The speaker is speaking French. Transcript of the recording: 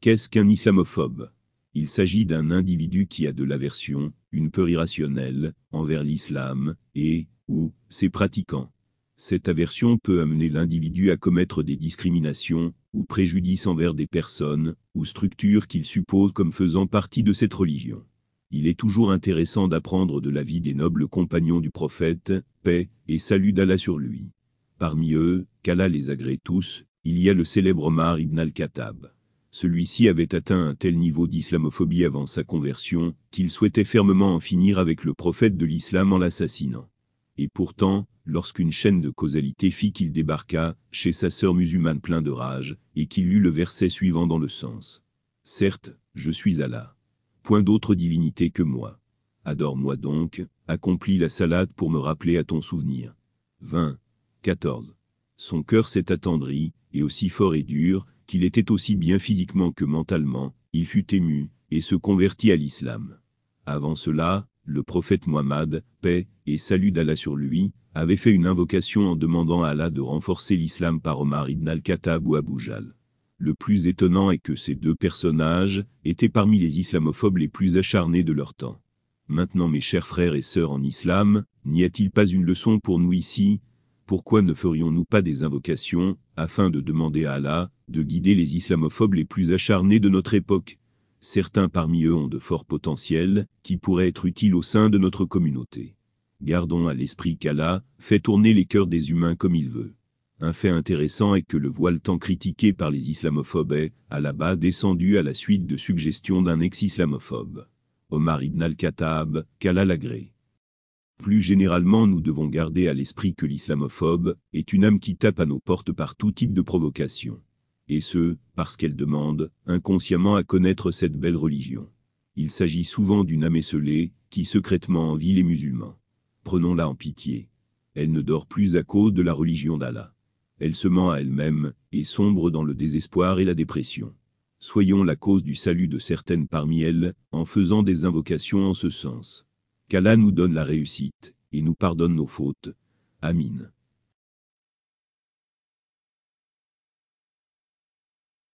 Qu'est-ce qu'un islamophobe? Il s'agit d'un individu qui a de l'aversion, une peur irrationnelle, envers l'islam, et, ou, ses pratiquants. Cette aversion peut amener l'individu à commettre des discriminations, ou préjudices envers des personnes, ou structures qu'il suppose comme faisant partie de cette religion. Il est toujours intéressant d'apprendre de la vie des nobles compagnons du prophète, paix et salut d'Allah sur lui. Parmi eux, qu'Allah les agrée tous, il y a le célèbre Omar ibn al-Khattab. Celui-ci avait atteint un tel niveau d'islamophobie avant sa conversion, qu'il souhaitait fermement en finir avec le prophète de l'islam en l'assassinant. Et pourtant, lorsqu'une chaîne de causalité fit qu'il débarqua chez sa sœur musulmane plein de rage, et qu'il lut le verset suivant dans le sens. Certes, je suis Allah. Point d'autre divinité que moi. Adore-moi donc, accomplis la salade pour me rappeler à ton souvenir. 20. 14. Son cœur s'est attendri, et aussi fort et dur, qu'il était aussi bien physiquement que mentalement, il fut ému, et se convertit à l'islam. Avant cela, le prophète Muhammad, paix et salut d'Allah sur lui, avait fait une invocation en demandant à Allah de renforcer l'islam par Omar ibn al-Khattab ou Abu Jal. Le plus étonnant est que ces deux personnages étaient parmi les islamophobes les plus acharnés de leur temps. Maintenant mes chers frères et sœurs en islam, n'y a-t-il pas une leçon pour nous ici? Pourquoi ne ferions-nous pas des invocations, afin de demander à Allah, de guider les islamophobes les plus acharnés de notre époque? Certains parmi eux ont de forts potentiels, qui pourraient être utiles au sein de notre communauté. Gardons à l'esprit qu'Allah fait tourner les cœurs des humains comme il veut. Un fait intéressant est que le voile tant critiqué par les islamophobes est, à la base, descendu à la suite de suggestions d'un ex-islamophobe. Omar ibn al-Khattab, qu'Allah l'agrée. Plus généralement, nous devons garder à l'esprit que l'islamophobe est une âme qui tape à nos portes par tout type de provocation et ce, parce qu'elle demande, inconsciemment à connaître cette belle religion. Il s'agit souvent d'une âme esselée, qui secrètement envie les musulmans. Prenons-la en pitié. Elle ne dort plus à cause de la religion d'Allah. Elle se ment à elle-même, et sombre dans le désespoir et la dépression. Soyons la cause du salut de certaines parmi elles, en faisant des invocations en ce sens. Qu'Allah nous donne la réussite, et nous pardonne nos fautes. Amin.